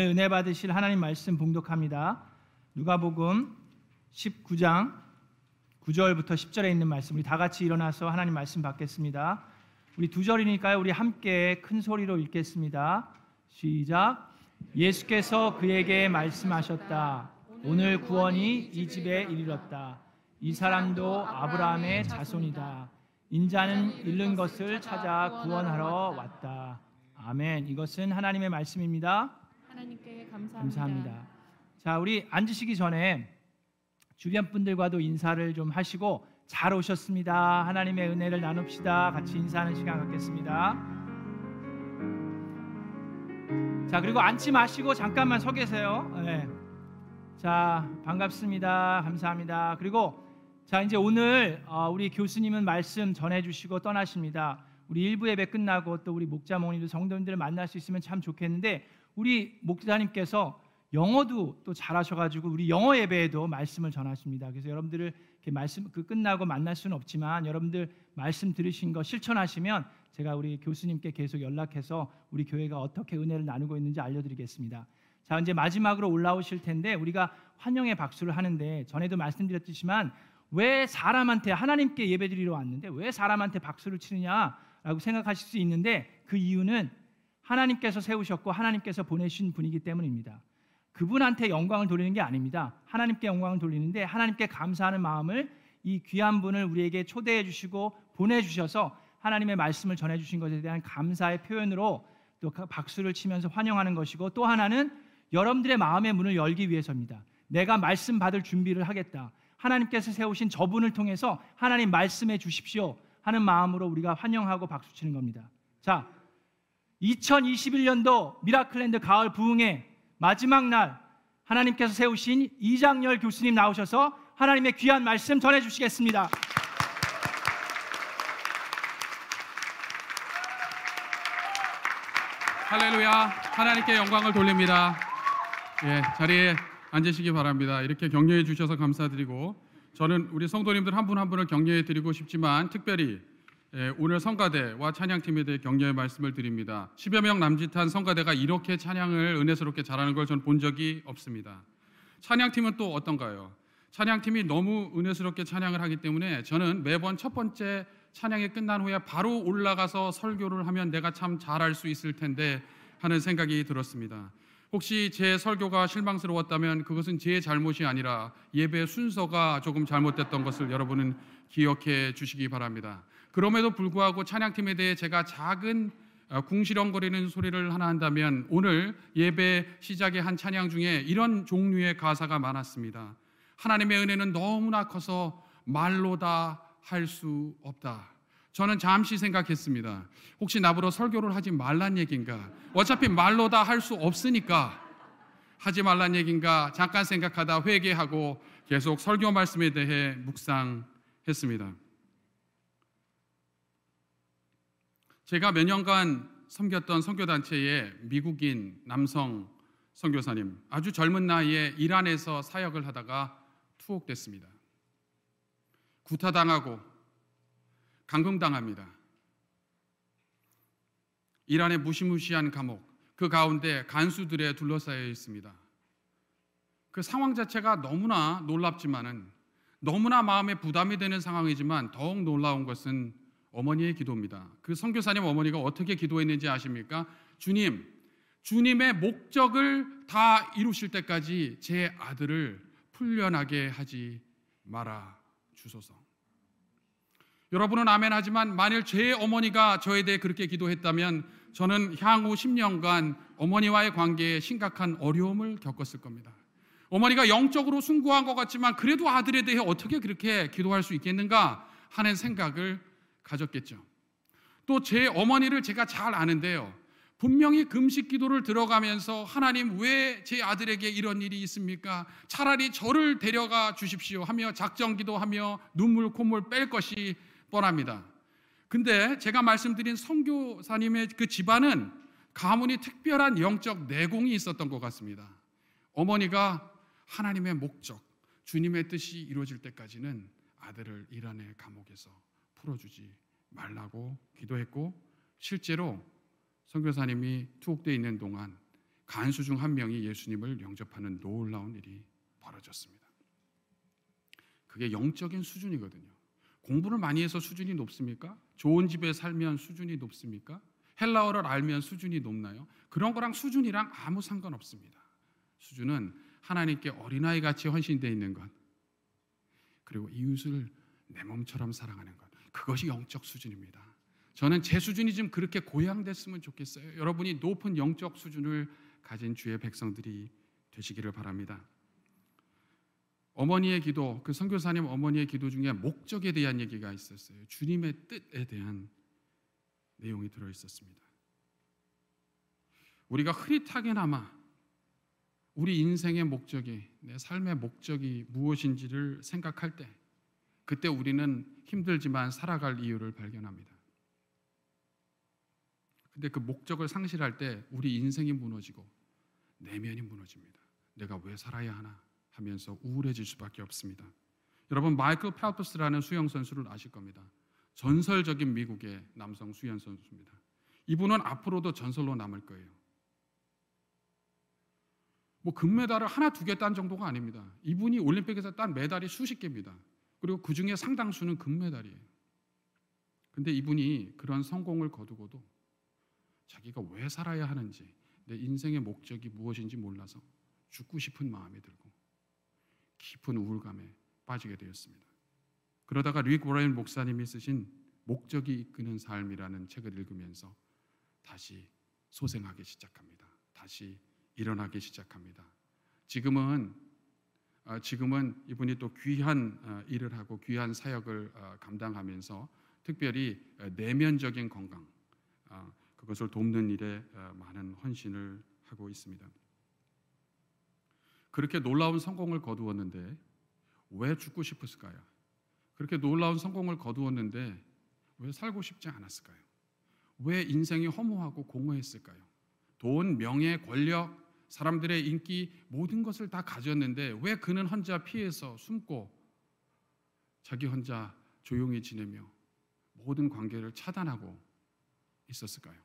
오늘 은혜 받으실 하나님 말씀 봉독합니다. 누가복음 19장 9절부터 10절에 있는 말씀 우리 다 같이 일어나서 하나님 말씀 받겠습니다. 우리 두 절이니까요. 우리 함께 큰 소리로 읽겠습니다. 시작. 예수께서 그에게 말씀하셨다. 오늘 구원이 이 집에 이르렀다. 이 사람도 아브라함의 자손이다. 인자는 잃는 것을 찾아 구원하러 왔다. 아멘. 이것은 하나님의 말씀입니다. 하나님께 감사합니다. 감사합니다. 자, 우리 앉으시기 전에 주변 분들과도 인사를 좀 하시고 잘 오셨습니다. 하나님의 은혜를 나눕시다. 같이 인사하는 시간 갖겠습니다. 자, 그리고 앉지 마시고 잠깐만 서 계세요. 네. 자, 반갑습니다. 감사합니다. 그리고 자, 이제 오늘 어, 우리 교수님은 말씀 전해 주시고 떠나십니다. 우리 일부 예배 끝나고 또 우리 목자 모님들 성도님들을 만날 수 있으면 참 좋겠는데 우리 목사님께서 영어도 또 잘하셔가지고 우리 영어 예배에도 말씀을 전하십니다. 그래서 여러분들을 이렇게 말씀 그 끝나고 만날 수는 없지만 여러분들 말씀 들으신 거 실천하시면 제가 우리 교수님께 계속 연락해서 우리 교회가 어떻게 은혜를 나누고 있는지 알려드리겠습니다. 자 이제 마지막으로 올라오실 텐데 우리가 환영의 박수를 하는데 전에도 말씀드렸지만 왜 사람한테 하나님께 예배드리러 왔는데 왜 사람한테 박수를 치느냐라고 생각하실 수 있는데 그 이유는 하나님께서 세우셨고 하나님께서 보내신 분이기 때문입니다. 그분한테 영광을 돌리는 게 아닙니다. 하나님께 영광을 돌리는데 하나님께 감사하는 마음을 이 귀한 분을 우리에게 초대해 주시고 보내 주셔서 하나님의 말씀을 전해 주신 것에 대한 감사의 표현으로 또 박수를 치면서 환영하는 것이고 또 하나는 여러분들의 마음의 문을 열기 위해서입니다. 내가 말씀 받을 준비를 하겠다. 하나님께서 세우신 저분을 통해서 하나님 말씀해 주십시오 하는 마음으로 우리가 환영하고 박수 치는 겁니다. 자, 2021년도 미라클랜드 가을 부흥의 마지막 날 하나님께서 세우신 이장열 교수님 나오셔서 하나님의 귀한 말씀 전해 주시겠습니다. 할렐루야. 하나님께 영광을 돌립니다. 예, 자리에 앉으시기 바랍니다. 이렇게 격려해 주셔서 감사드리고 저는 우리 성도님들 한 분한 분을 격려해 드리고 싶지만 특별히 예, 오늘 성가대와 찬양팀에 대해 격려의 말씀을 드립니다. 10여 명 남짓한 성가대가 이렇게 찬양을 은혜스럽게 잘하는 걸 전 본 적이 없습니다. 찬양팀은 또 어떤가요? 찬양팀이 너무 은혜스럽게 찬양을 하기 때문에 저는 매번 첫 번째 찬양이 끝난 후에 바로 올라가서 설교를 하면 내가 참 잘할 수 있을 텐데 하는 생각이 들었습니다. 혹시 제 설교가 실망스러웠다면 그것은 제 잘못이 아니라 예배 순서가 조금 잘못됐던 것을 여러분은 기억해 주시기 바랍니다. 그럼에도 불구하고 찬양팀에 대해 제가 작은 어, 궁시렁거리는 소리를 하나 한다면 오늘 예배 시작의 한 찬양 중에 이런 종류의 가사가 많았습니다. 하나님의 은혜는 너무나 커서 말로 다 할 수 없다. 저는 잠시 생각했습니다. 혹시 나보러 설교를 하지 말란 얘긴가? 어차피 말로 다 할 수 없으니까 하지 말란 얘긴가? 잠깐 생각하다 회개하고 계속 설교 말씀에 대해 묵상했습니다. 제가 몇 년간 섬겼던 선교단체의 미국인 남성 선교사님 아주 젊은 나이에 이란에서 사역을 하다가 투옥됐습니다. 구타당하고 감금당합니다. 이란의 무시무시한 감옥 그 가운데 간수들에 둘러싸여 있습니다. 그 상황 자체가 너무나 놀랍지만은 너무나 마음에 부담이 되는 상황이지만 더욱 놀라운 것은 어머니의 기도입니다. 그 선교사님 어머니가 어떻게 기도했는지 아십니까? 주님, 주님의 목적을 다 이루실 때까지 제 아들을 풀려나게 하지 말아 주소서. 여러분은 아멘 하지만 만일 제 어머니가 저에 대해 그렇게 기도했다면 저는 향후 10년간 어머니와의 관계에 심각한 어려움을 겪었을 겁니다. 어머니가 영적으로 숭고한 것 같지만 그래도 아들에 대해 어떻게 그렇게 기도할 수 있겠는가 하는 생각을 가졌겠죠. 또 제 어머니를 제가 잘 아는데요. 분명히 금식 기도를 들어가면서 하나님 왜 제 아들에게 이런 일이 있습니까? 차라리 저를 데려가 주십시오 하며 작정 기도하며 눈물 콧물 뺄 것이 뻔합니다. 근데 제가 말씀드린 선교사님의 그 집안은 가문이 특별한 영적 내공이 있었던 것 같습니다. 어머니가 하나님의 목적, 주님의 뜻이 이루어질 때까지는 아들을 이란의 감옥에서 풀어주지 말라고 기도했고 실제로 선교사님이 투옥되어 있는 동안 간수 중 한 명이 예수님을 영접하는 놀라운 일이 벌어졌습니다. 그게 영적인 수준이거든요. 공부를 많이 해서 수준이 높습니까? 좋은 집에 살면 수준이 높습니까? 헬라어를 알면 수준이 높나요? 그런 거랑 수준이랑 아무 상관없습니다. 수준은 하나님께 어린아이 같이 헌신되어 있는 것. 그리고 이웃을 내 몸처럼 사랑하는 것. 그것이 영적 수준입니다. 저는 제 수준이 좀 그렇게 고양됐으면 좋겠어요. 여러분이 높은 영적 수준을 가진 주의 백성들이 되시기를 바랍니다. 어머니의 기도, 그 선교사님 어머니의 기도 중에 목적에 대한 얘기가 있었어요. 주님의 뜻에 대한 내용이 들어 있었습니다. 우리가 흐릿하게나마 우리 인생의 목적이 내 삶의 목적이 무엇인지를 생각할 때 그때 우리는 힘들지만 살아갈 이유를 발견합니다. 근데 그 목적을 상실할 때 우리 인생이 무너지고 내면이 무너집니다. 내가 왜 살아야 하나 하면서 우울해질 수밖에 없습니다. 여러분 마이클 펠프스라는 수영 선수를 아실 겁니다. 전설적인 미국의 남성 수영 선수입니다. 이분은 앞으로도 전설로 남을 거예요. 뭐 금메달을 하나 두 개 딴 정도가 아닙니다. 이분이 올림픽에서 딴 메달이 수십 개입니다. 그리고 그 중에 상당수는 금메달이에요. 근데 이분이 그런 성공을 거두고도 자기가 왜 살아야 하는지, 내 인생의 목적이 무엇인지 몰라서 죽고 싶은 마음이 들고 깊은 우울감에 빠지게 되었습니다. 그러다가 릭 워렌 목사님이 쓰신 목적이 이끄는 삶이라는 책을 읽으면서 다시 소생하기 시작합니다. 다시 일어나기 시작합니다. 지금은 아, 지금은 이분이 또 귀한 아, 일을 하고 귀한 사역을 아, 감당하면서 특별히 내면적인 건강 그것을 돕는 일에 많은 헌신을 하고 있습니다. 그렇게 놀라운 성공을 거두었는데 왜 죽고 싶었을까요? 그렇게 놀라운 성공을 거두었는데 왜 살고 싶지 않았을까요? 왜 인생이 허무하고 공허했을까요? 돈, 명예, 권력, 사람들의 인기 모든 것을 다 가졌는데 왜 그는 혼자 피해서 숨고 자기 혼자 조용히 지내며 모든 관계를 차단하고 있었을까요?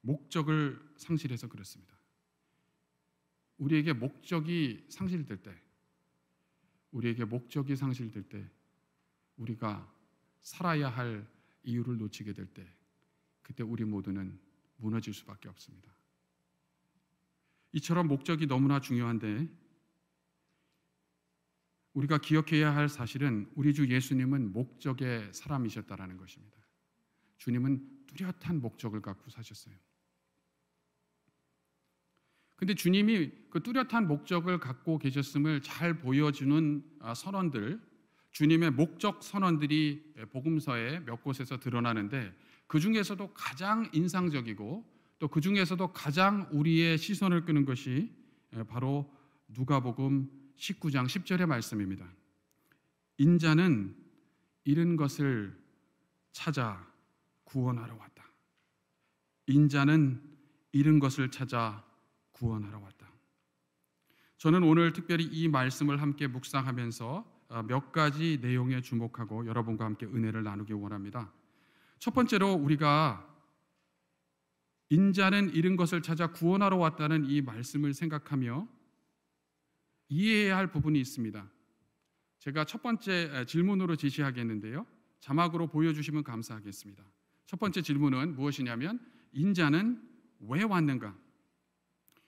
목적을 상실해서 그렇습니다. 우리에게 목적이 상실될 때, 우리에게 목적이 상실될 때, 우리가 살아야 할 이유를 놓치게 될 때, 그때 우리 모두는 무너질 수밖에 없습니다. 이처럼 목적이 너무나 중요한데 우리가 기억해야 할 사실은 우리 주 예수님은 목적의 사람이셨다라는 것입니다. 주님은 뚜렷한 목적을 갖고 사셨어요. 근데 주님이 그 뚜렷한 목적을 갖고 계셨음을 잘 보여주는 아, 선언들, 주님의 목적 선언들이 복음서에 몇 곳에서 드러나는데 그 중에서도 가장 인상적이고 또 그 중에서도 가장 우리의 시선을 끄는 것이 바로 누가복음 19장 10절의 말씀입니다. 인자는 잃은 것을 찾아 구원하러 왔다. 인자는 잃은 것을 찾아 구원하러 왔다. 저는 오늘 특별히 이 말씀을 함께 묵상하면서 어, 몇 가지 내용에 주목하고 여러분과 함께 은혜를 나누기 원합니다. 첫 번째로 우리가 인자는 잃은 것을 찾아 구원하러 왔다는 이 말씀을 생각하며 이해해야 할 부분이 있습니다. 제가 첫 번째 질문으로 제시하겠는데요. 자막으로 보여주시면 감사하겠습니다. 첫 번째 질문은 무엇이냐면 인자는 왜 왔는가?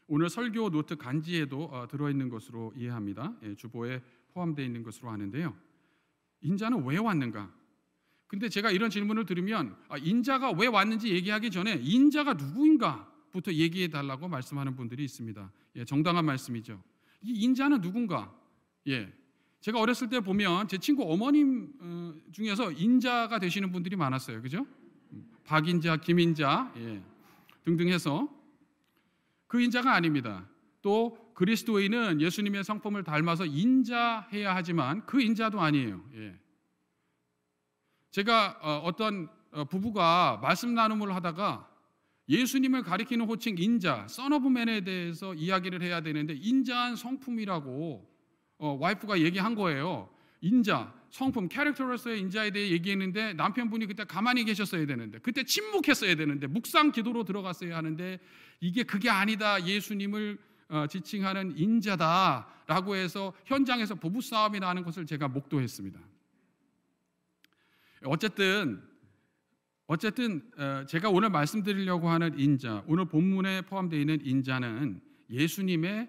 오늘 설교 노트 간지에도 어, 들어있는 것으로 이해합니다. 예, 주보에 포함되어 있는 것으로 아는데요. 인자는 왜 왔는가? 근데 제가 이런 질문을 들으면 아, 인자가 왜 왔는지 얘기하기 전에 인자가 누구인가부터 얘기해 달라고 말씀하는 분들이 있습니다. 예, 정당한 말씀이죠. 이 인자는 누군가? 예. 제가 어렸을 때 보면 제 친구 어머님 어, 중에서 인자가 되시는 분들이 많았어요. 그죠? 박인자, 김인자 예, 등등 해서 그 인자가 아닙니다. 또 그리스도인은 예수님의 성품을 닮아서 인자해야 하지만 그 인자도 아니에요. 예. 제가 어, 어떤 어, 부부가 말씀 나눔을 하다가 예수님을 가리키는 호칭 인자, 써너브맨에 대해서 이야기를 해야 되는데 인자한 성품이라고 어, 와이프가 얘기한 거예요. 인자, 성품, 캐릭터로서의 인자에 대해 얘기했는데 남편분이 그때 가만히 계셨어야 되는데 그때 침묵했어야 되는데 묵상 기도로 들어갔어야 하는데 이게 그게 아니다. 예수님을 어, 지칭하는 인자다라고 해서 현장에서 부부 싸움이 나는 것을 제가 목도했습니다. 어쨌든 어쨌든 어, 제가 오늘 말씀드리려고 하는 인자, 오늘 본문에 포함되어 있는 인자는 예수님의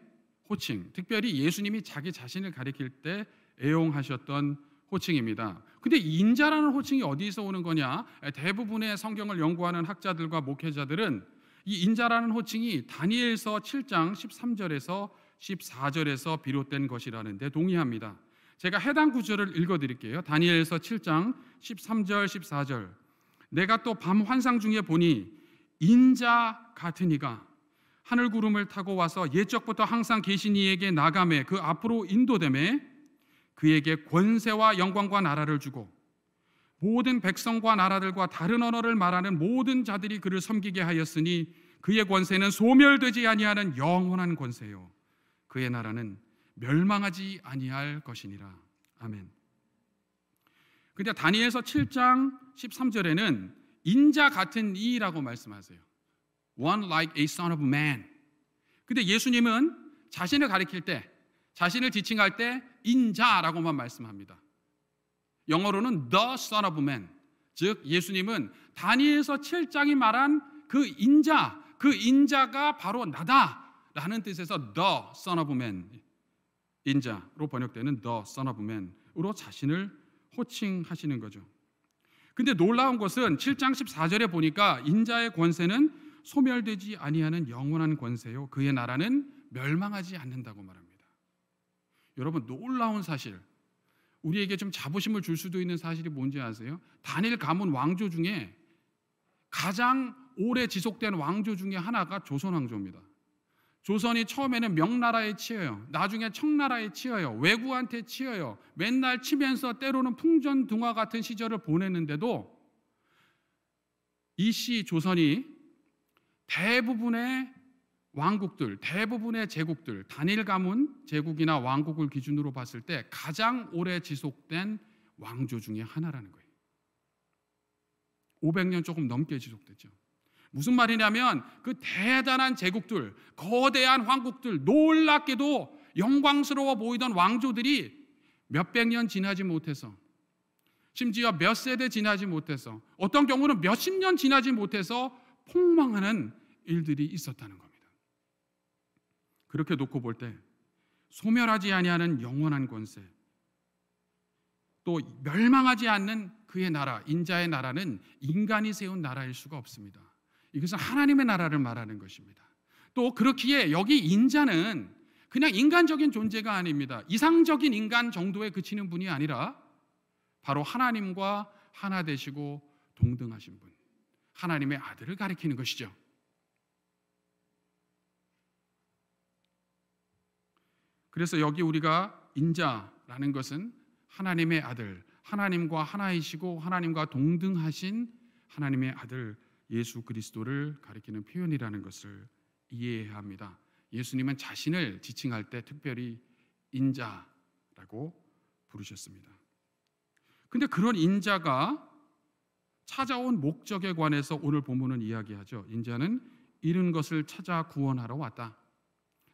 호칭, 특별히 예수님이 자기 자신을 가리킬 때 애용하셨던 호칭입니다. 근데 인자라는 호칭이 어디서 오는 거냐? 대부분의 성경을 연구하는 학자들과 목회자들은 이 인자라는 호칭이 다니엘서 7장 13절에서 14절에서 비롯된 것이라는데 동의합니다. 제가 해당 구절을 읽어 드릴게요. 다니엘서 7장 13절 14절. 내가 또 밤 환상 중에 보니 인자 같은 이가 하늘 구름을 타고 와서 옛적부터 항상 계신 이에게 나감에 그 앞으로 인도됨에 그에게 권세와 영광과 나라를 주고 모든 백성과 나라들과 다른 언어를 말하는 모든 자들이 그를 섬기게 하였으니 그의 권세는 소멸되지 아니하는 영원한 권세요 그의 나라는 멸망하지 아니할 것이니라 아멘. 근데 다니엘서 7장 13절에는 인자 같은 이라고 말씀하세요. One like a son of man. 근데 예수님은 자신을 가리킬 때, 자신을 지칭할 때 인자라고만 말씀합니다. 영어로는 the son of man. 즉 예수님은 다니엘서 7장이 말한 그 인자, 그 인자가 바로 나다라는 뜻에서 the son of man 인자로 번역되는 the son of man으로 자신을 호칭하시는 거죠. 근데 놀라운 것은 7장 14절에 보니까 인자의 권세는 소멸되지 아니하는 영원한 권세요. 그의 나라는 멸망하지 않는다고 말합니다. 여러분 놀라운 사실. 우리에게 좀 자부심을 줄 수도 있는 사실이 뭔지 아세요? 단일 가문 왕조 중에 가장 오래 지속된 왕조 중에 하나가 조선 왕조입니다. 조선이 처음에는 명나라에 치여요. 나중에 청나라에 치여요. 외구한테 치여요. 맨날 치면서 때로는 풍전등화 같은 시절을 보냈는데도 이시 조선이 대부분의 왕국들, 대부분의 제국들, 단일 가문 제국이나 왕국을 기준으로 봤을 때 가장 오래 지속된 왕조 중에 하나라는 거예요. 500년 조금 넘게 지속됐죠. 무슨 말이냐면 그 대단한 제국들, 거대한 왕국들, 놀랍게도 영광스러워 보이던 왕조들이 몇백 년 지나지 못해서 심지어 몇 세대 지나지 못해서 어떤 경우는 몇십 년 지나지 못해서 폭망하는 일들이 있었다는 겁니다. 그렇게 놓고 볼 때 소멸하지 아니하는 영원한 권세 또 멸망하지 않는 그의 나라 인자의 나라는 인간이 세운 나라일 수가 없습니다. 이것은 하나님의 나라를 말하는 것입니다. 또 그렇기에 여기 인자는 그냥 인간적인 존재가 아닙니다. 이상적인 인간 정도에 그치는 분이 아니라 바로 하나님과 하나 되시고 동등하신 분. 하나님의 아들을 가리키는 것이죠. 그래서 여기 우리가 인자라는 것은 하나님의 아들, 하나님과 하나이시고 하나님과 동등하신 하나님의 아들 예수 그리스도를 가리키는 표현이라는 것을 이해해야 합니다. 예수님은 자신을 지칭할 때 특별히 인자라고 부르셨습니다. 근데 그런 인자가 찾아온 목적에 관해서 오늘 본문은 이야기하죠. 인자는 잃은 것을 찾아 구원하러 왔다.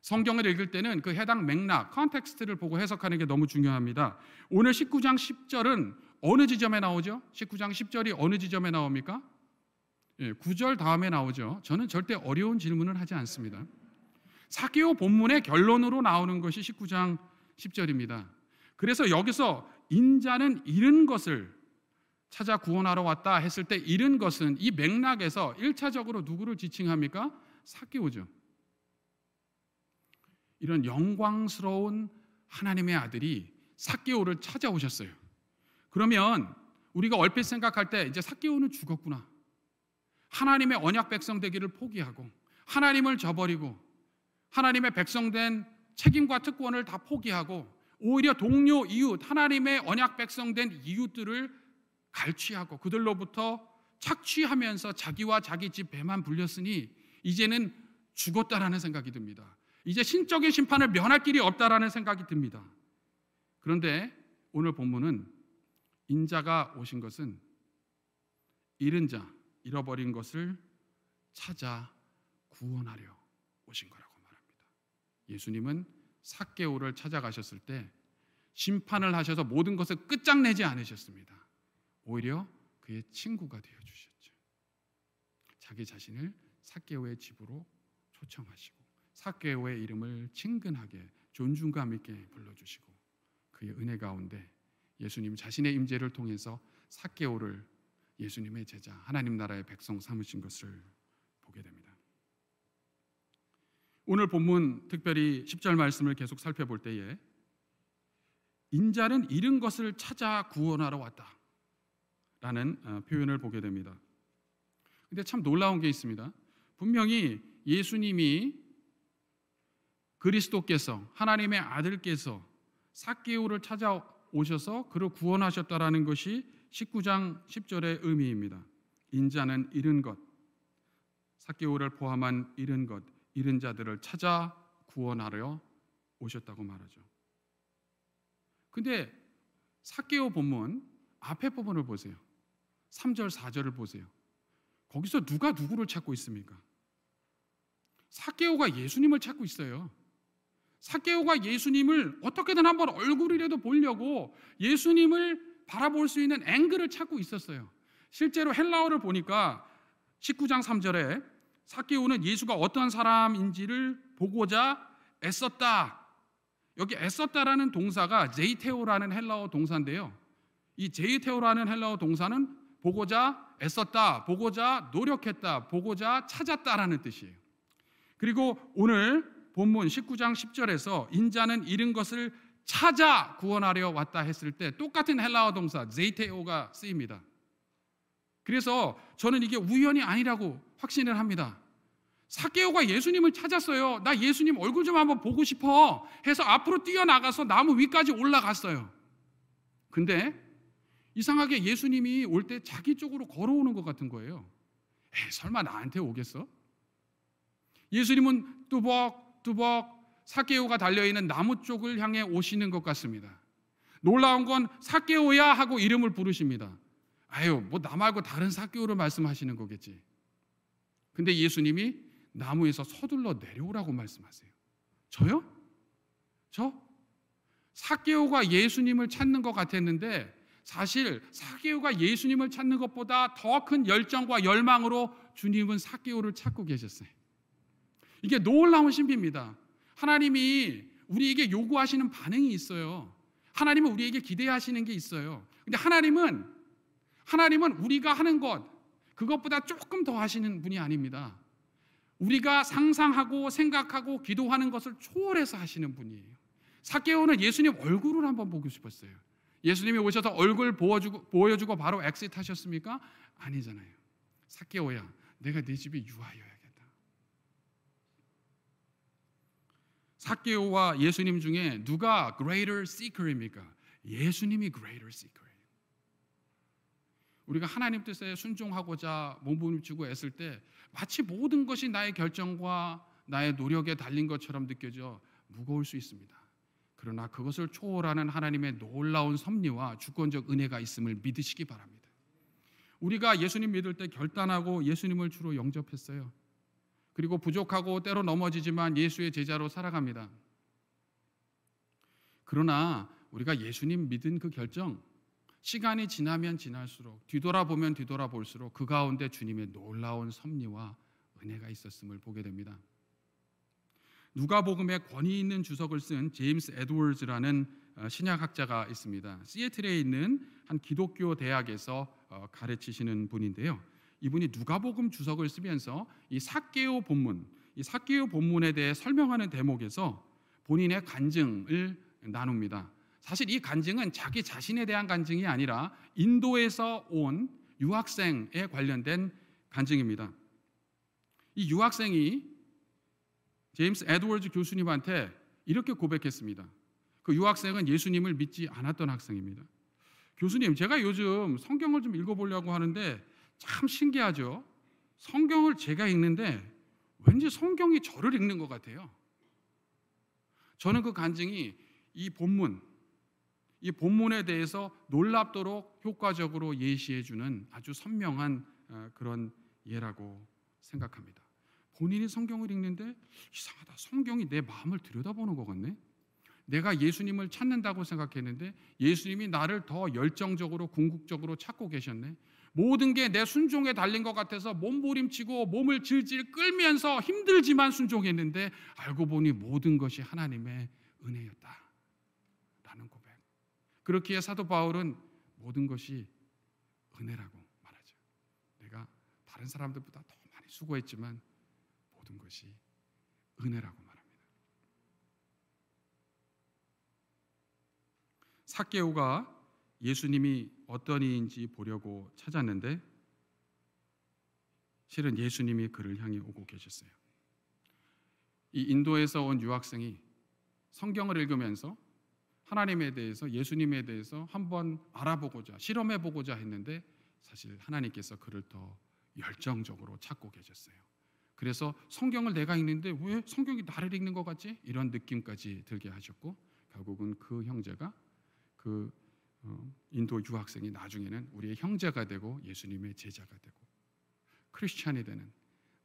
성경을 읽을 때는 그 해당 맥락, context를 보고 해석하는 게 너무 중요합니다. 오늘 19장 10절은 어느 지점에 나오죠? 19장 10절이 어느 지점에 나옵니까? 예, 9절 다음에 나오죠. 저는 절대 어려운 질문을 하지 않습니다. 사기오 본문의 결론으로 나오는 것이 19장 10절입니다. 그래서 여기서 인자는 잃은 것을 찾아 구원하러 왔다 했을 때 잃은 것은 이 맥락에서 1차적으로 누구를 지칭합니까? 사기오죠. 이런 영광스러운 하나님의 아들이 사기오를 찾아오셨어요. 그러면 우리가 얼핏 생각할 때 이제 사기오는 죽었구나. 하나님의 언약 백성 되기를 포기하고 하나님을 저버리고 하나님의 백성된 책임과 특권을 다 포기하고 오히려 동료 이웃 하나님의 언약 백성된 이웃들을 갈취하고 그들로부터 착취하면서 자기와 자기 집 배만 불렸으니 이제는 죽었다라는 생각이 듭니다. 이제 신적인 심판을 면할 길이 없다라는 생각이 듭니다. 그런데 오늘 본문은 인자가 오신 것은 잃은 자, 잃어버린 것을 찾아 구원하려 오신 거라고 말합니다. 예수님은 사개오를 찾아가셨을 때 심판을 하셔서 모든 것을 끝장내지 않으셨습니다. 오히려 그의 친구가 되어 주셨죠. 자기 자신을 사개오의 집으로 초청하시고 사개오의 이름을 친근하게 존중감 있게 불러 주시고 그의 은혜 가운데 예수님 자신의 임재를 통해서 사개오를 예수님의 제자 하나님 나라의 백성 삼으신 것을 보게 됩니다. 오늘 본문 특별히 10절 말씀을 계속 살펴볼 때에 인자는 잃은 것을 찾아 구원하러 왔다. 라는 어, 표현을 보게 됩니다. 근데 참 놀라운 게 있습니다. 분명히 예수님이 그리스도께서 하나님의 아들께서 사개오를 찾아오셔서 그를 구원하셨다라는 것이 19장 10절의 의미입니다. 인자는 잃은 것, 사개오를 포함한 잃은 것, 잃은 자들을 찾아 구원하려 오셨다고 말하죠. 근데 사개오 본문 앞에 부분을 보세요. 3절, 4절을 보세요. 거기서 누가 누구를 찾고 있습니까? 사개오가 예수님을 찾고 있어요. 사개오가 예수님을 어떻게든 한번 얼굴이라도 보려고 예수님을 바라볼 수 있는 앵글을 찾고 있었어요. 실제로 헬라어를 보니까 19장 3절에 사개오는 예수가 어떤 사람인지를 보고자 애썼다. 여기 애썼다라는 동사가 제이테오라는 헬라어 동사인데요. 이 제이테오라는 헬라어 동사는 보고자 애썼다, 보고자 노력했다, 보고자 찾았다라는 뜻이에요. 그리고 오늘 본문 19장 10절에서 인자는 잃은 것을 찾아 구원하려 왔다 했을 때 똑같은 헬라어 동사 제이테오가 쓰입니다. 그래서 저는 이게 우연이 아니라고 확신을 합니다. 사케오가 예수님을 찾았어요. 나 예수님 얼굴 좀 한번 보고 싶어 해서 앞으로 뛰어나가서 나무 위까지 올라갔어요. 근데 이상하게 예수님이 올 때 자기 쪽으로 걸어오는 것 같은 거예요. 에이, 설마 나한테 오겠어? 예수님은 뚜벅뚜벅 사케오가 달려있는 나무 쪽을 향해 오시는 것 같습니다. 놀라운 건 사케오야 하고 이름을 부르십니다. 아유, 뭐 나 말고 다른 사케오를 말씀하시는 거겠지. 근데 예수님이 나무에서 서둘러 내려오라고 말씀하세요. 저요? 저? 사케오가 예수님을 찾는 것 같았는데 사실 사케오가 예수님을 찾는 것보다 더 큰 열정과 열망으로 주님은 사케오를 찾고 계셨어요. 이게 놀라운 신비입니다. 하나님이 우리에게 요구하시는 반응이 있어요. 하나님은 우리에게 기대하시는 게 있어요. 근데 하나님은 하나님은 우리가 하는 것 그것보다 조금 더 하시는 분이 아닙니다. 우리가 상상하고 생각하고 기도하는 것을 초월해서 하시는 분이에요. 삭개오는 예수님 얼굴을 한번 보고 싶었어요. 예수님이 오셔서 얼굴 보여주고, 보여주고 바로 exit 하셨습니까? 아니잖아요. 삭개오야, 내가 네 집에 유하여야 사케오와 예수님 중에 누가 greater seeker입니까? 예수님이 greater seeker예요. 우리가 하나님 뜻에 순종하고자 몸부림치고 애쓸 때 마치 모든 것이 나의 결정과 나의 노력에 달린 것처럼 느껴져 무거울 수 있습니다. 그러나 그것을 초월하는 하나님의 놀라운 섭리와 주권적 은혜가 있음을 믿으시기 바랍니다. 우리가 예수님 믿을 때 결단하고 예수님을 주로 영접했어요. 그리고 부족하고 때로 넘어지지만 예수의 제자로 살아갑니다. 그러나 우리가 예수님 믿은 그 결정, 시간이 지나면 지날수록 뒤돌아보면 뒤돌아볼수록 그 가운데 주님의 놀라운 섭리와 은혜가 있었음을 보게 됩니다. 누가복음에 권위 있는 주석을 쓴 제임스 에드워즈라는 어, 신약학자가 있습니다. 시애틀에 있는 한 기독교 대학에서 어, 가르치시는 분인데요. 이분이 누가복음 주석을 쓰면서 이 사개오 본문, 이 사개오 본문에 대해 설명하는 대목에서 본인의 간증을 나눕니다. 사실 이 간증은 자기 자신에 대한 간증이 아니라 인도에서 온 유학생에 관련된 간증입니다. 이 유학생이 제임스 에드워즈 교수님한테 이렇게 고백했습니다. 그 유학생은 예수님을 믿지 않았던 학생입니다. 교수님, 제가 요즘 성경을 좀 읽어보려고 하는데 참 신기하죠. 성경을 제가 읽는데 왠지 성경이 저를 읽는 것 같아요. 저는 그 간증이 이 본문, 이 본문에 대해서 놀랍도록 효과적으로 예시해 주는 아주 선명한 어, 그런 예라고 생각합니다. 본인이 성경을 읽는데 이상하다. 성경이 내 마음을 들여다보는 것 같네. 내가 예수님을 찾는다고 생각했는데 예수님이 나를 더 열정적으로 궁극적으로 찾고 계셨네. 모든 게 내 순종에 달린 것 같아서 몸부림치고 몸을 질질 끌면서 힘들지만 순종했는데 알고 보니 모든 것이 하나님의 은혜였다. 라는 고백. 그렇기에 사도 바울은 모든 것이 은혜라고 말하죠. 내가 다른 사람들보다 더 많이 수고했지만 모든 것이 은혜라고 말합니다. 사케오가 예수님이 어떤 이인지 보려고 찾았는데 실은 예수님이 그를 향해 오고 계셨어요. 이 인도에서 온 유학생이 성경을 읽으면서 하나님에 대해서 예수님에 대해서 한번 알아보고자 실험해 보고자 했는데 사실 하나님께서 그를 더 열정적으로 찾고 계셨어요. 그래서 성경을 내가 읽는데 왜 성경이 나를 읽는 것 같지? 이런 느낌까지 들게 하셨고 결국은 그 형제가 그 어, 인도 유학생이 나중에는 우리의 형제가 되고 예수님의 제자가 되고 크리스찬이 되는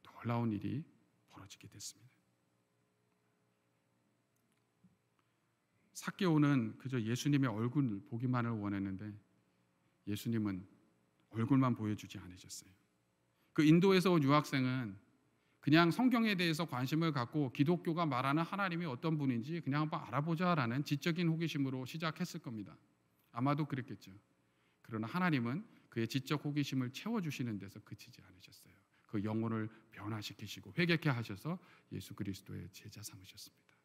놀라운 일이 벌어지게 됐습니다. 사케오는 그저 예수님의 얼굴을 보기만을 원했는데 예수님은 얼굴만 보여주지 않으셨어요. 그 인도에서 온 유학생은 그냥 성경에 대해서 관심을 갖고 기독교가 말하는 하나님이 어떤 분인지 그냥 한번 알아보자라는 지적인 호기심으로 시작했을 겁니다. 아마도 그랬겠죠. 그러나 하나님은 그의 지적 호기심을 채워주시는 데서 그치지 않으셨어요. 그 영혼을 변화시키시고 회개케 하셔서 예수 그리스도의 제자 삼으셨습니다.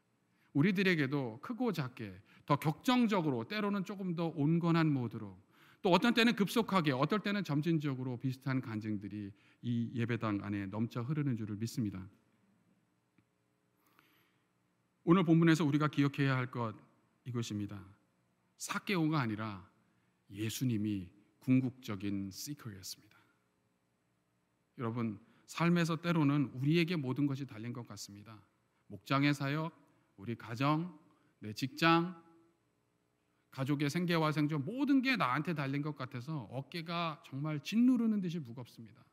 우리들에게도 크고 작게 더 격정적으로 때로는 조금 더 온건한 모드로 또 어떤 때는 급속하게 어떨 때는 점진적으로 비슷한 간증들이 이 예배당 안에 넘쳐 흐르는 줄을 믿습니다. 오늘 본문에서 우리가 기억해야 할 것 이것입니다. 사개오가 아니라 예수님이 궁극적인 시커였습니다. 여러분 삶에서 때로는 우리에게 모든 것이 달린 것 같습니다. 목장의 사역, 우리 가정, 내 직장, 가족의 생계와 생존 모든 게 나한테 달린 것 같아서 어깨가 정말 짓누르는 듯이 무겁습니다.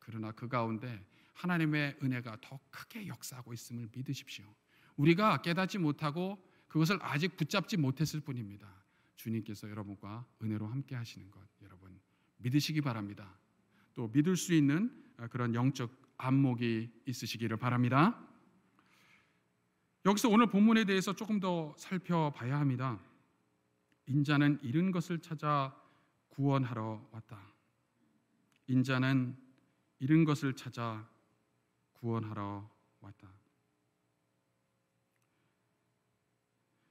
그러나 그 가운데 하나님의 은혜가 더 크게 역사하고 있음을 믿으십시오. 우리가 깨닫지 못하고 그것을 아직 붙잡지 못했을 뿐입니다. 주님께서 여러분과 은혜로 함께 하시는 것 여러분 믿으시기 바랍니다. 또 믿을 수 있는 그런 영적 안목이 있으시기를 바랍니다. 여기서 오늘 본문에 대해서 조금 더 살펴봐야 합니다. 인자는 잃은 것을 찾아 구원하러 왔다. 인자는 잃은 것을 찾아 구원하러 왔다.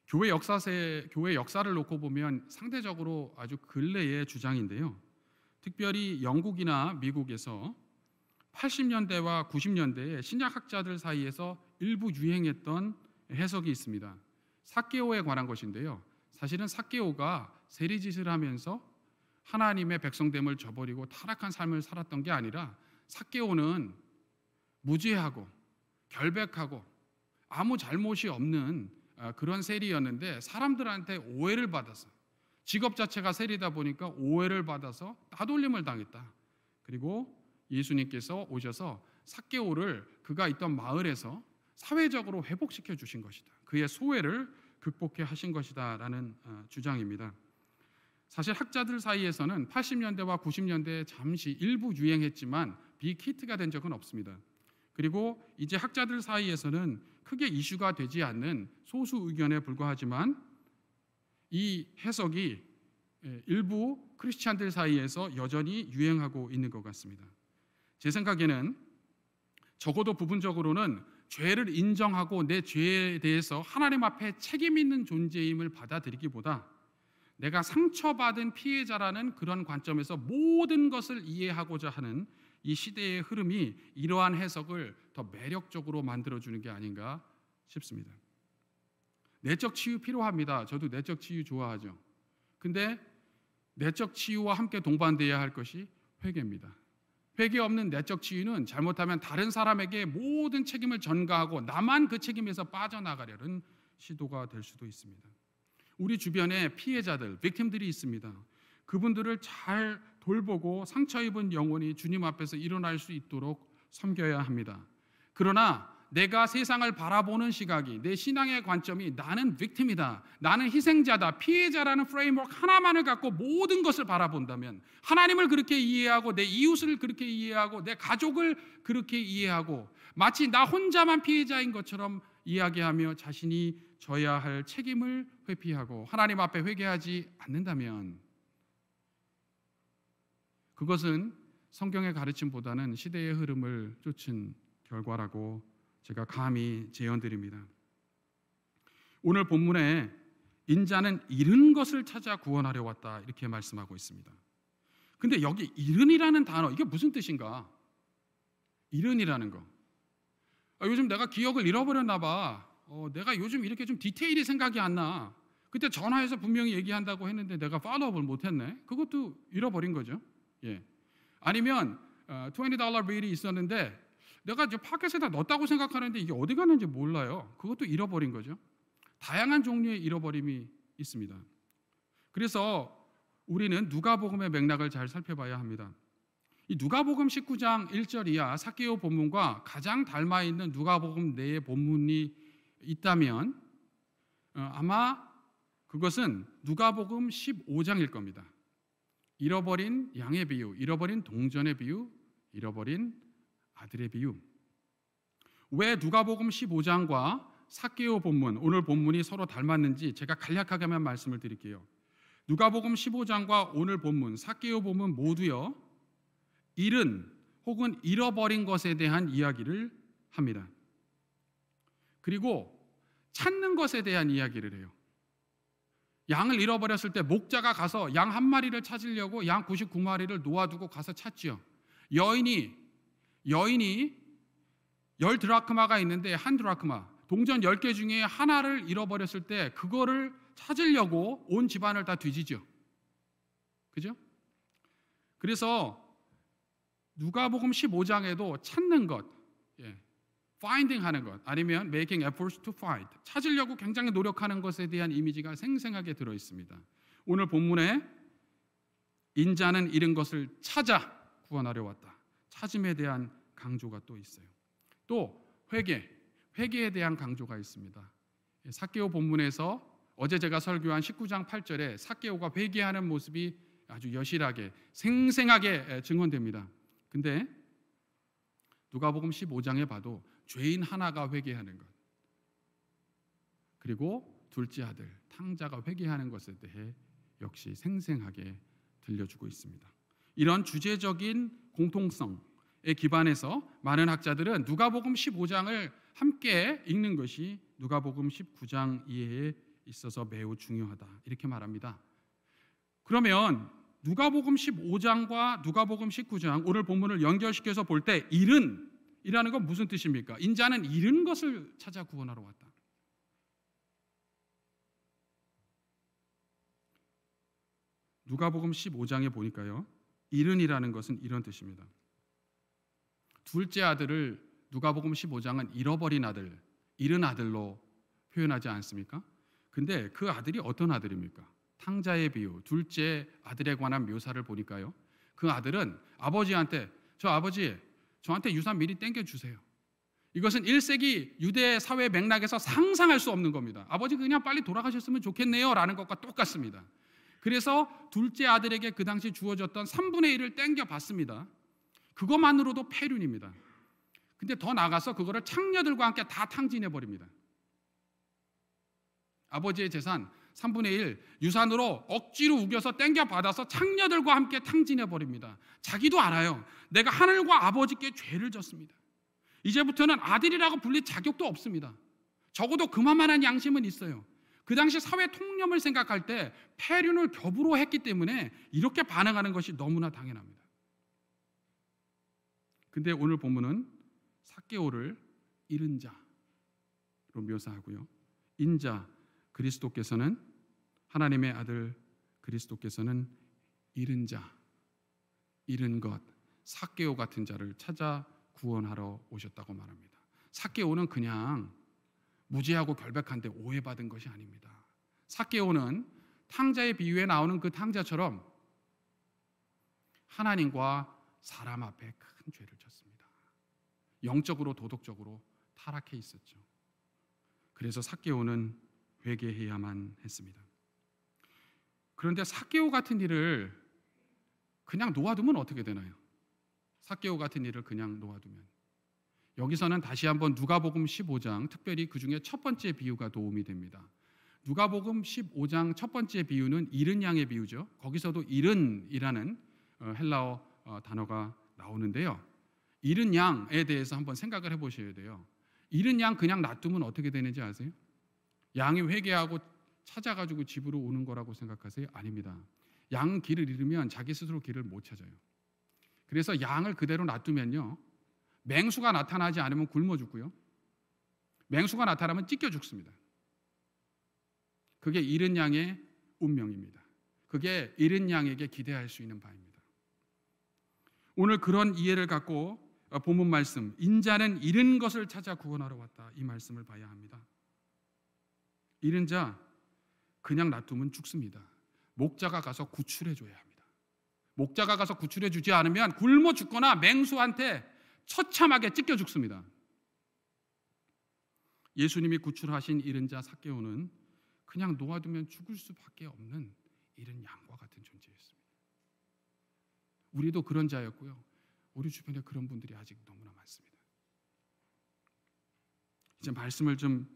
교회 역사세 교회 역사를 놓고 보면 상대적으로 아주 근래의 주장인데요. 특별히 영국이나 미국에서 80년대와 90년대에 신약학자들 사이에서 일부 유행했던 해석이 있습니다. 사케오에 관한 것인데요. 사실은 사케오가 세리짓을 하면서 하나님의 백성됨을 저버리고 타락한 삶을 살았던 게 아니라 사케오는 무죄하고 결백하고 아무 잘못이 없는 아, 그런 세리였는데 사람들한테 오해를 받아서 직업 자체가 세리다 보니까 오해를 받아서 따돌림을 당했다. 그리고 예수님께서 오셔서 사케오를 그가 있던 마을에서 사회적으로 회복시켜 주신 것이다. 그의 소외를 극복해 하신 것이다라는 어, 주장입니다. 사실 학자들 사이에서는 80년대와 90년대에 잠시 일부 유행했지만 빅히트가 된 적은 없습니다. 그리고 이제 학자들 사이에서는 크게 이슈가 되지 않는 소수 의견에 불과하지만 이 해석이 예, 일부 크리스찬들 사이에서 여전히 유행하고 있는 것 같습니다. 제 생각에는 적어도 부분적으로는 죄를 인정하고 내 죄에 대해서 하나님 앞에 책임 있는 존재임을 받아들이기보다 내가 상처받은 피해자라는 그런 관점에서 모든 것을 이해하고자 하는 이 시대의 흐름이 이러한 해석을 더 매력적으로 만들어주는 게 아닌가 싶습니다. 내적 치유 필요합니다. 저도 내적 치유 좋아하죠. 근데 내적 치유와 함께 동반돼야 할 것이 회개입니다. 회개 없는 내적 치유는 잘못하면 다른 사람에게 모든 책임을 전가하고 나만 그 책임에서 빠져나가려는 시도가 될 수도 있습니다. 우리 주변에 피해자들, 빅팀들이 있습니다. 그분들을 잘 돌보고 상처 입은 영혼이 주님 앞에서 일어날 수 있도록 섬겨야 합니다. 그러나 내가 세상을 바라보는 시각이 내 신앙의 관점이 나는 빅팀이다. 나는 희생자다. 피해자라는 프레임워크 하나만을 갖고 모든 것을 바라본다면 하나님을 그렇게 이해하고 내 이웃을 그렇게 이해하고 내 가족을 그렇게 이해하고 마치 나 혼자만 피해자인 것처럼 이야기하며 자신이 져야 할 책임을 회피하고 하나님 앞에 회개하지 않는다면 그것은 성경의 가르침보다는 시대의 흐름을 쫓은 결과라고 제가 감히 제언드립니다. 오늘 본문에 인자는 잃은 것을 찾아 구원하려 왔다 이렇게 말씀하고 있습니다. 근데 여기 잃은이라는 단어 이게 무슨 뜻인가? 잃은이라는 거. 아, 요즘 내가 기억을 잃어버렸나 봐. 어, 내가 요즘 이렇게 좀 디테일이 생각이 안 나. 그때 전화해서 분명히 얘기한다고 했는데 내가 팔로우업을 못했네. 그것도 잃어버린 거죠. 예. 아니면 어, 20달러 빌이 있었는데 내가 이제 파켓에다 넣었다고 생각하는데 이게 어디 갔는지 몰라요. 그것도 잃어버린 거죠. 다양한 종류의 잃어버림이 있습니다. 그래서 우리는 누가복음의 맥락을 잘 살펴봐야 합니다. 이 누가복음 19장 1절 이하 사케오 본문과 가장 닮아 있는 누가복음 내의 본문이 있다면 어, 아마 그것은 누가복음 15장일 겁니다. 잃어버린 양의 비유, 잃어버린 동전의 비유, 잃어버린 아들의 비유. 왜 누가복음 15장과 사케오 본문, 오늘 본문이 서로 닮았는지 제가 간략하게만 말씀을 드릴게요. 누가복음 15장과 오늘 본문, 사케오 본문 모두요. 잃은 혹은 잃어버린 것에 대한 이야기를 합니다. 그리고 찾는 것에 대한 이야기를 해요. 양을 잃어버렸을 때 목자가 가서 양 한 마리를 찾으려고 양 99마리를 놓아두고 가서 찾지요. 여인이 여인이 열 드라크마가 있는데 한 드라크마 동전 10개 중에 하나를 잃어버렸을 때 그거를 찾으려고 온 집안을 다 뒤지죠. 그죠? 그래서 누가복음 15장에도 찾는 것, 예, finding 하는 것, 아니면 making efforts to find, 찾으려고 굉장히 노력하는 것에 대한 이미지가 생생하게 들어 있습니다. 오늘 본문에 인자는 잃은 것을 찾아 구원하려 왔다. 찾음에 대한 강조가 또 있어요. 또 회개, 회개에 대한 강조가 있습니다. 예, 사케오 본문에서 어제 제가 설교한 19장 8절에 사케오가 회개하는 모습이 아주 여실하게 생생하게 증언됩니다. 근데 누가복음 15장에 봐도 죄인 하나가 회개하는 것 그리고 둘째 아들 탕자가 회개하는 것에 대해 역시 생생하게 들려주고 있습니다. 이런 주제적인 공통성에 기반해서 많은 학자들은 누가복음 15장을 함께 읽는 것이 누가복음 19장 이해에 있어서 매우 중요하다 이렇게 말합니다. 그러면 누가복음 15장과 누가복음 19장 오늘 본문을 연결시켜서 볼 때 일은 이라는 건 무슨 뜻입니까? 인자는 잃은 것을 찾아 구원하러 왔다. 누가복음 15장에 보니까요. 잃은이라는 것은 이런 뜻입니다. 둘째 아들을 누가복음 15장은 잃어버린 아들, 잃은 아들로 표현하지 않습니까? 근데 그 아들이 어떤 아들입니까? 탕자의 비유, 둘째 아들에 관한 묘사를 보니까요. 그 아들은 아버지한테 저 아버지 저한테 유산 미리 땡겨 주세요. 이것은 1세기 유대 사회 맥락에서 상상할 수 없는 겁니다. 아버지 그냥 빨리 돌아가셨으면 좋겠네요 라는 것과 똑같습니다. 그래서 둘째 아들에게 그 당시 주어졌던 3분의 1을 땡겨 받습니다. 그것만으로도 폐륜입니다. 근데 더 나가서 그거를 창녀들과 함께 다 탕진해 버립니다. 아버지의 재산 3분의 1 유산으로 억지로 우겨서 땡겨 받아서 창녀들과 함께 탕진해 버립니다. 자기도 알아요. 내가 하늘과 아버지께 죄를 졌습니다. 이제부터는 아들이라고 불릴 자격도 없습니다. 적어도 그만한 양심은 있어요. 그 당시 사회 통념을 생각할 때 폐륜을 겹으로 했기 때문에 이렇게 반응하는 것이 너무나 당연합니다. 근데 오늘 본문은 사개오를 잃은 자로 묘사하고요. 인자 그리스도께서는 하나님의 아들 그리스도께서는 잃은 자, 잃은 것, 사개오 같은 자를 찾아 구원하러 오셨다고 말합니다. 사개오는 그냥 무지하고 결백한데 오해받은 것이 아닙니다. 사케오는 탕자의 비유에 나오는 그 탕자처럼 하나님과 사람 앞에 큰 죄를 졌습니다. 영적으로 도덕적으로 타락해 있었죠. 그래서 사케오는 회개해야만 했습니다. 그런데 사케오 같은 일을 그냥 놓아두면 어떻게 되나요? 사케오 같은 일을 그냥 놓아두면 여기서는 다시 한번 누가복음 15장 특별히 그 중에 첫 번째 비유가 도움이 됩니다. 누가복음 15장 첫 번째 비유는 잃은 양의 비유죠. 거기서도 잃은이라는 어, 헬라어 어, 단어가 나오는데요. 잃은 양에 대해서 한번 생각을 해보셔야 돼요. 잃은 양 그냥 놔두면 어떻게 되는지 아세요? 양이 회개하고 찾아가지고 집으로 오는 거라고 생각하세요? 아닙니다. 양 길을 잃으면 자기 스스로 길을 못 찾아요. 그래서 양을 그대로 놔두면요. 맹수가 나타나지 않으면 굶어 죽고요. 맹수가 나타나면 찢겨 죽습니다. 그게 잃은 양의 운명입니다. 그게 잃은 양에게 기대할 수 있는 바입니다. 오늘 그런 이해를 갖고 본문 말씀 인자는 잃은 것을 찾아 구원하러 왔다 이 말씀을 봐야 합니다. 잃은 자 그냥 놔두면 죽습니다. 목자가 가서 구출해 줘야 합니다. 목자가 가서 구출해 주지 않으면 굶어 죽거나 맹수한테 처참하게 찢겨 죽습니다. 예수님이 구출하신 잃은 자 사개오는 그냥 놓아두면 죽을 수밖에 없는 잃은 양과 같은 존재였습니다. 우리도 그런 자였고요. 우리 주변에 그런 분들이 아직 너무나 많습니다. 이제 말씀을 좀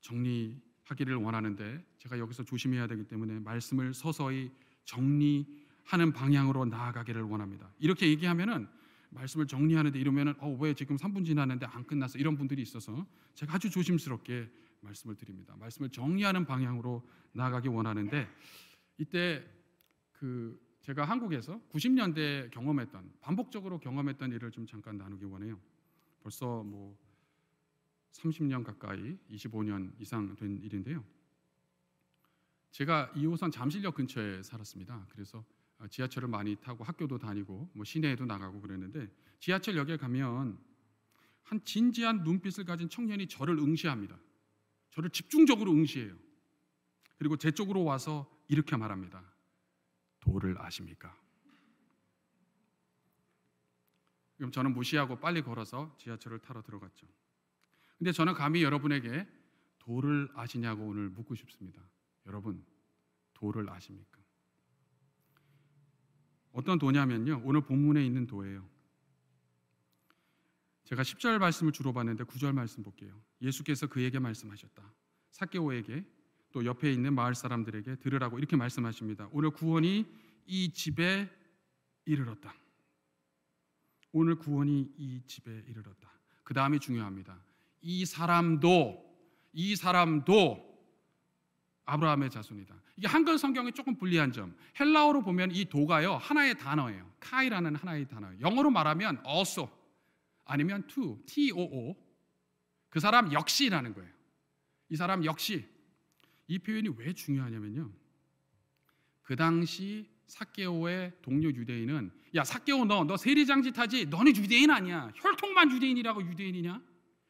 정리 하기를 원하는데 제가 여기서 조심해야 되기 때문에 말씀을 서서히 정리하는 방향으로 나아가기를 원합니다. 이렇게 얘기하면은 말씀을 정리하는데 이러면은 어, 왜 지금 3분 지났는데 안 끝났어 이런 분들이 있어서 제가 아주 조심스럽게 말씀을 드립니다. 말씀을 정리하는 방향으로 나아가기 원하는데 이때 그 제가 한국에서 90년대 경험했던 반복적으로 경험했던 일을 좀 잠깐 나누기 원해요. 벌써 뭐 30년 가까이 25년 이상 된 일인데요. 제가 2호선 잠실역 근처에 살았습니다. 그래서 지하철을 많이 타고 학교도 다니고 뭐 시내에도 나가고 그랬는데 지하철역에 가면 한 진지한 눈빛을 가진 청년이 저를 응시합니다. 저를 집중적으로 응시해요. 그리고 제 쪽으로 와서 이렇게 말합니다. 도를 아십니까? 그럼 저는 무시하고 빨리 걸어서 지하철을 타러 들어갔죠. 근데 저는 감히 여러분에게 도를 아시냐고 오늘 묻고 싶습니다. 여러분, 도를 아십니까? 어떤 도냐면요. 오늘 본문에 있는 도예요. 제가 10절 말씀을 주로 봤는데 9절 말씀 볼게요. 예수께서 그에게 말씀하셨다. 사케오에게 또 옆에 있는 마을 사람들에게 들으라고 이렇게 말씀하십니다. 오늘 구원이 이 집에 이르렀다. 오늘 구원이 이 집에 이르렀다. 그 다음이 중요합니다. 이 사람도 이 사람도 아브라함의 자손이다. 이게 한글 성경이 조금 불리한 점. 헬라어로 보면 이 도가요 하나의 단어예요. 카이라는 하나의 단어예요. 영어로 말하면 also 아니면 to, T-O-O. 그 사람 역시라는 거예요. 이 사람 역시 이 표현이 왜 중요하냐면요. 그 당시 사케오의 동료 유대인은 야 사케오 너 너 세리장짓하지 너는 유대인 아니야 혈통만 유대인이라고 유대인이냐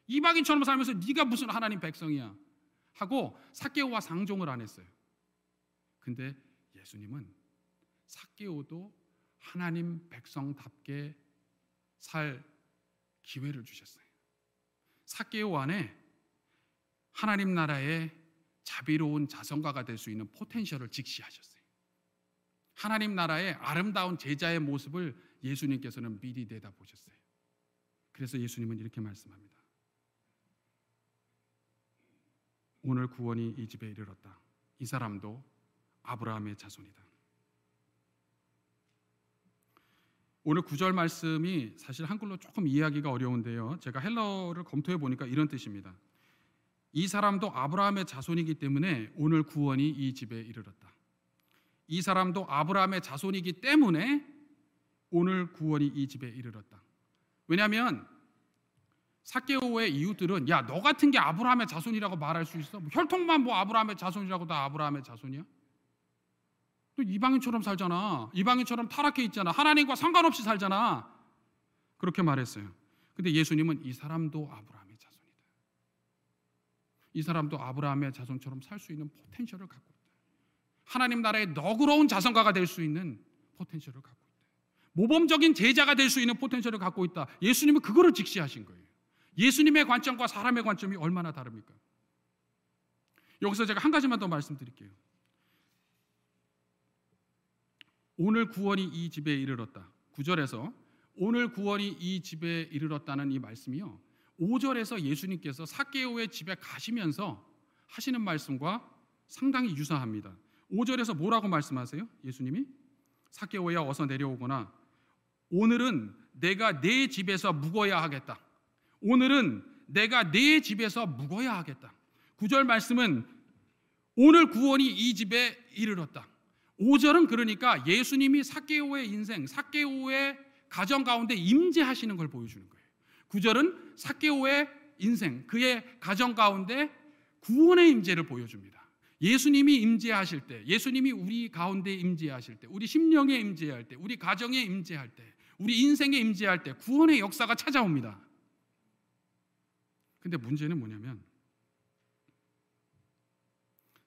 이방인처럼 살면서 네가 무슨 하나님 백성이야 하고 사케오와 상종을 안 했어요. 근데 예수님은 사케오도 하나님 백성답게 살 기회를 주셨어요. 사케오 안에 하나님 나라의 자비로운 자성가가 될 수 있는 포텐셜을 직시하셨어요. 하나님 나라의 아름다운 제자의 모습을 예수님께서는 미리 내다보셨어요. 그래서 예수님은 이렇게 말씀합니다. 오늘 구원이 이 집에 이르렀다. 이 사람도 아브라함의 자손이다. 오늘 구절 말씀이 사실 한글로 조금 이해하기가 어려운데요. 제가 헬러를 검토해 보니까 이런 뜻입니다. 이 사람도 아브라함의 자손이기 때문에 오늘 구원이 이 집에 이르렀다. 이 사람도 아브라함의 자손이기 때문에 오늘 구원이 이 집에 이르렀다. 왜냐하면 사케오의 이웃들은 야 너 같은 게 아브라함의 자손이라고 말할 수 있어? 뭐 혈통만 뭐 아브라함의 자손이라고 다 아브라함의 자손이야? 또 이방인처럼 살잖아. 이방인처럼 타락해 있잖아. 하나님과 상관없이 살잖아. 그렇게 말했어요. 근데 예수님은 이 사람도 아브라함의 자손이다. 이 사람도 아브라함의 자손처럼 살 수 있는 포텐셜을 갖고 있다. 하나님 나라의 너그러운 자선가가 될 수 있는 포텐셜을 갖고 있다. 모범적인 제자가 될 수 있는 포텐셜을 갖고 있다. 예수님은 그거를 직시하신 거예요. 예수님의 관점과 사람의 관점이 얼마나 다릅니까? 여기서 제가 한 가지만 더 말씀드릴게요. 오늘 구원이 이 집에 이르렀다. 9절에서 오늘 구원이 이 집에 이르렀다는 이 말씀이요. 5절에서 예수님께서 사케오의 집에 가시면서 하시는 말씀과 상당히 유사합니다. 5절에서 뭐라고 말씀하세요? 예수님이 사케오야 어서 내려오거나 오늘은 내가 내 집에서 묵어야 하겠다. 오늘은 내가 내 집에서 묵어야 하겠다. 9절 말씀은 오늘 구원이 이 집에 이르렀다. 5절은 그러니까 예수님이 사케오의 인생, 사케오의 가정 가운데 임재하시는 걸 보여주는 거예요. 9절은 사케오의 인생, 그의 가정 가운데 구원의 임재를 보여줍니다. 예수님이 임재하실 때, 예수님이 우리 가운데 임재하실 때, 우리 심령에 임재할 때, 우리 가정에 임재할 때, 우리 인생에 임재할 때 구원의 역사가 찾아옵니다. 근데 문제는 뭐냐면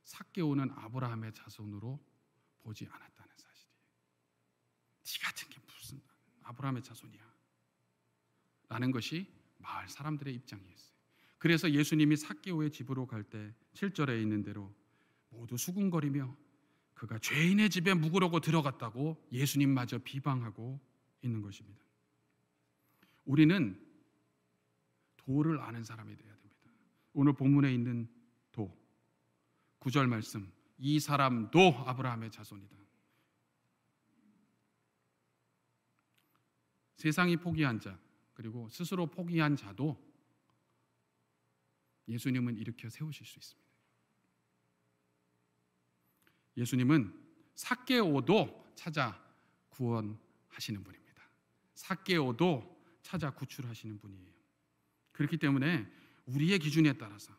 사케오는 아브라함의 자손으로 보지 않았다는 사실이에요. 네 같은 게 무슨 아브라함의 자손이야? 라는 것이 마을 사람들의 입장이었어요. 그래서 예수님이 사케오의 집으로 갈 때 7절에 있는 대로 모두 수군거리며 그가 죄인의 집에 묵으려고 들어갔다고 예수님마저 비방하고 있는 것입니다. 우리는 도를 아는 사람이 되어야 됩니다. 오늘 본문에 있는 도 9절 말씀 이 사람도 아브라함의 자손이다. 세상이 포기한 자 그리고 스스로 포기한 자도 예수님은 일으켜 세우실 수 있습니다. 예수님은 사개오도 찾아 구원하시는 분입니다. 사개오도 찾아 구출하시는 분이에요. 그렇기 때문에 우리의 기준에 따라서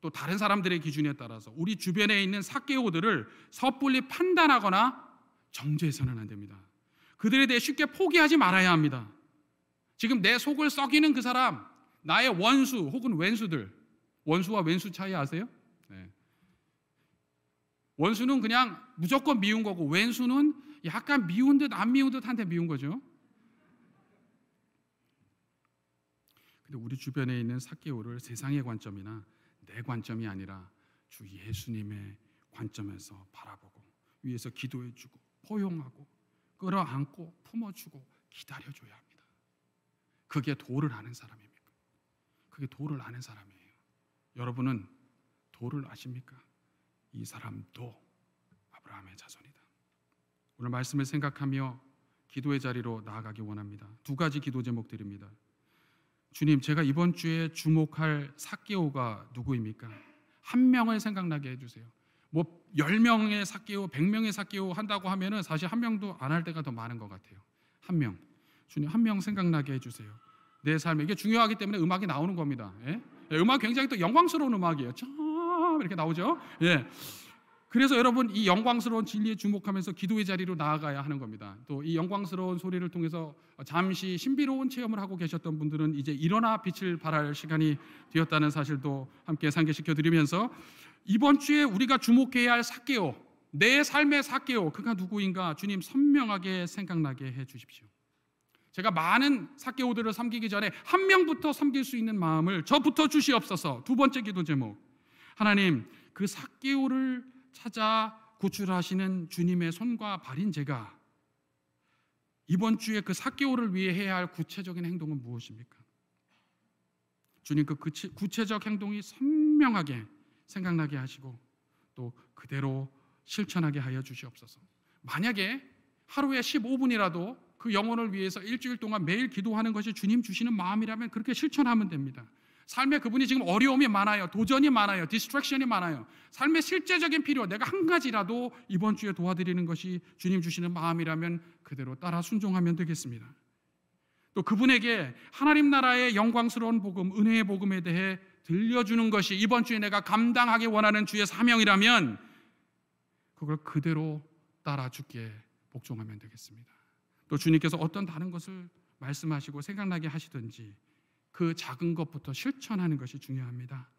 또 다른 사람들의 기준에 따라서 우리 주변에 있는 사개오들을 섣불리 판단하거나 정죄해서는 안 됩니다. 그들에 대해 쉽게 포기하지 말아야 합니다. 지금 내 속을 썩이는 그 사람, 나의 원수 혹은 왼수들, 원수와 왼수 차이 아세요? 네. 원수는 그냥 무조건 미운 거고 왼수는 약간 미운 듯 안 미운 듯한테 미운 거죠. 근데 우리 주변에 있는 사개오를 세상의 관점이나 내 관점이 아니라 주 예수님의 관점에서 바라보고 위에서 기도해 주고 포용하고 끌어안고 품어주고 기다려 줘야 합니다. 그게 도를 아는 사람입니까? 그게 도를 아는 사람이에요. 여러분은 도를 아십니까? 이 사람도 아브라함의 자손이다. 오늘 말씀을 생각하며 기도의 자리로 나아가기 원합니다. 두 가지 기도 제목 드립니다. 주님, 제가 이번 주에 주목할 사개오가 누구입니까? 한 명을 생각나게 해주세요. 뭐 10명의 사개오, 100명의 사개오 한다고 하면은 사실 한 명도 안 할 때가 더 많은 것 같아요. 한 명. 주님, 한 명 생각나게 해주세요. 내 삶에 이게 중요하기 때문에 음악이 나오는 겁니다. 예? 예 음악 굉장히 또 영광스러운 음악이에요. 참 이렇게 나오죠. 예. 그래서 여러분 이 영광스러운 진리에 주목하면서 기도의 자리로 나아가야 하는 겁니다. 또 이 영광스러운 소리를 통해서 잠시 신비로운 체험을 하고 계셨던 분들은 이제 일어나 빛을 발할 시간이 되었다는 사실도 함께 상기시켜 드리면서 이번 주에 우리가 주목해야 할 사개오, 내 삶의 사개오, 그가 누구인가 주님 선명하게 생각나게 해 주십시오. 제가 많은 사개오들을 섬기기 전에 한 명부터 섬길 수 있는 마음을 저부터 주시옵소서. 두 번째 기도 제목. 하나님, 그 사개오를 찾아 구출하시는 주님의 손과 발인 제가 이번 주에 그 사개오를 위해 해야 할 구체적인 행동은 무엇입니까? 주님 그 구체적 행동이 선명하게 생각나게 하시고 또 그대로 실천하게 하여 주시옵소서. 만약에 하루에 15분이라도 그 영혼을 위해서 일주일 동안 매일 기도하는 것이 주님 주시는 마음이라면 그렇게 실천하면 됩니다. 삶에 그분이 지금 어려움이 많아요. 도전이 많아요. distraction이 많아요. 삶의 실제적인 필요, 내가 한 가지라도 이번 주에 도와드리는 것이 주님 주시는 마음이라면 그대로 따라 순종하면 되겠습니다. 또 그분에게 하나님 나라의 영광스러운 복음, 은혜의 복음에 대해 들려주는 것이 이번 주에 내가 감당하기 원하는 주의 사명이라면 그걸 그대로 따라 주께 복종하면 되겠습니다. 또 주님께서 어떤 다른 것을 말씀하시고 생각나게 하시든지 그 작은 것부터 실천하는 것이 중요합니다.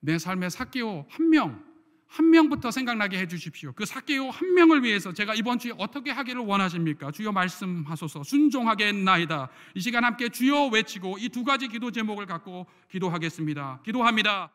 내 삶의 사개오 한 명, 한 명부터 생각나게 해 주십시오. 그 사개오 한 명을 위해서 제가 이번 주에 어떻게 하기를 원하십니까? 주여 말씀하소서. 순종하겠나이다. 이 시간 함께 주여 외치고 이 두 가지 기도 제목을 갖고 기도하겠습니다. 기도합니다.